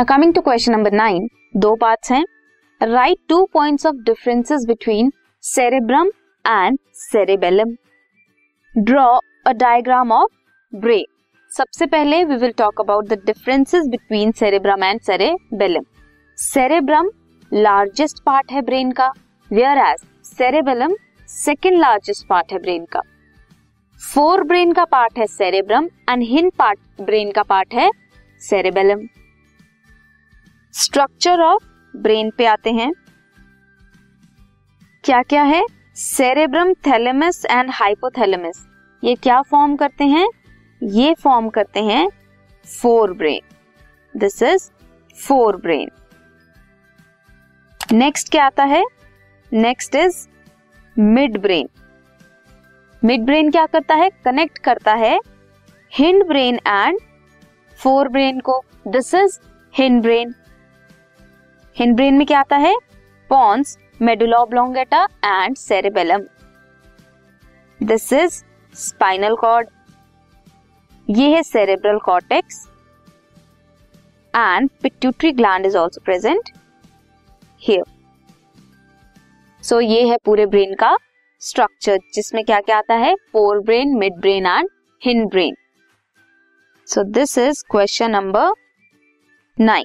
Now coming to question number nine दो parts हैं। Write two points of differences between cerebrum and cerebellum draw a diagram of brain सबसे पहले we will talk about the differences between cerebrum and cerebellum cerebrum largest part है brain का whereas cerebellum second largest part है brain का. Fore brain का part है cerebrum and hind part brain का part है सेरेबेलम स्ट्रक्चर ऑफ़ ब्रेन पे आते हैं। क्या क्या है? सेरेब्रम थैलेमस एंड हाइपोथैलेमस ये क्या फॉर्म करते हैं? ये फॉर्म करते हैं fore brain this is fore brain next क्या आता है? Next is mid brain mid brain क्या करता है? कनेक्ट करता है hind brain and fore brain को। This is hind brain hind brain में क्या आता है? Pons medulla oblongata and cerebellum. This is spinal cord ये है cerebral cortex and pituitary gland is also present here so ये है पूरे ब्रेन का स्ट्रक्चर जिसमें क्या क्या आता है? Fore brain mid brain and hind brain so this is question number nine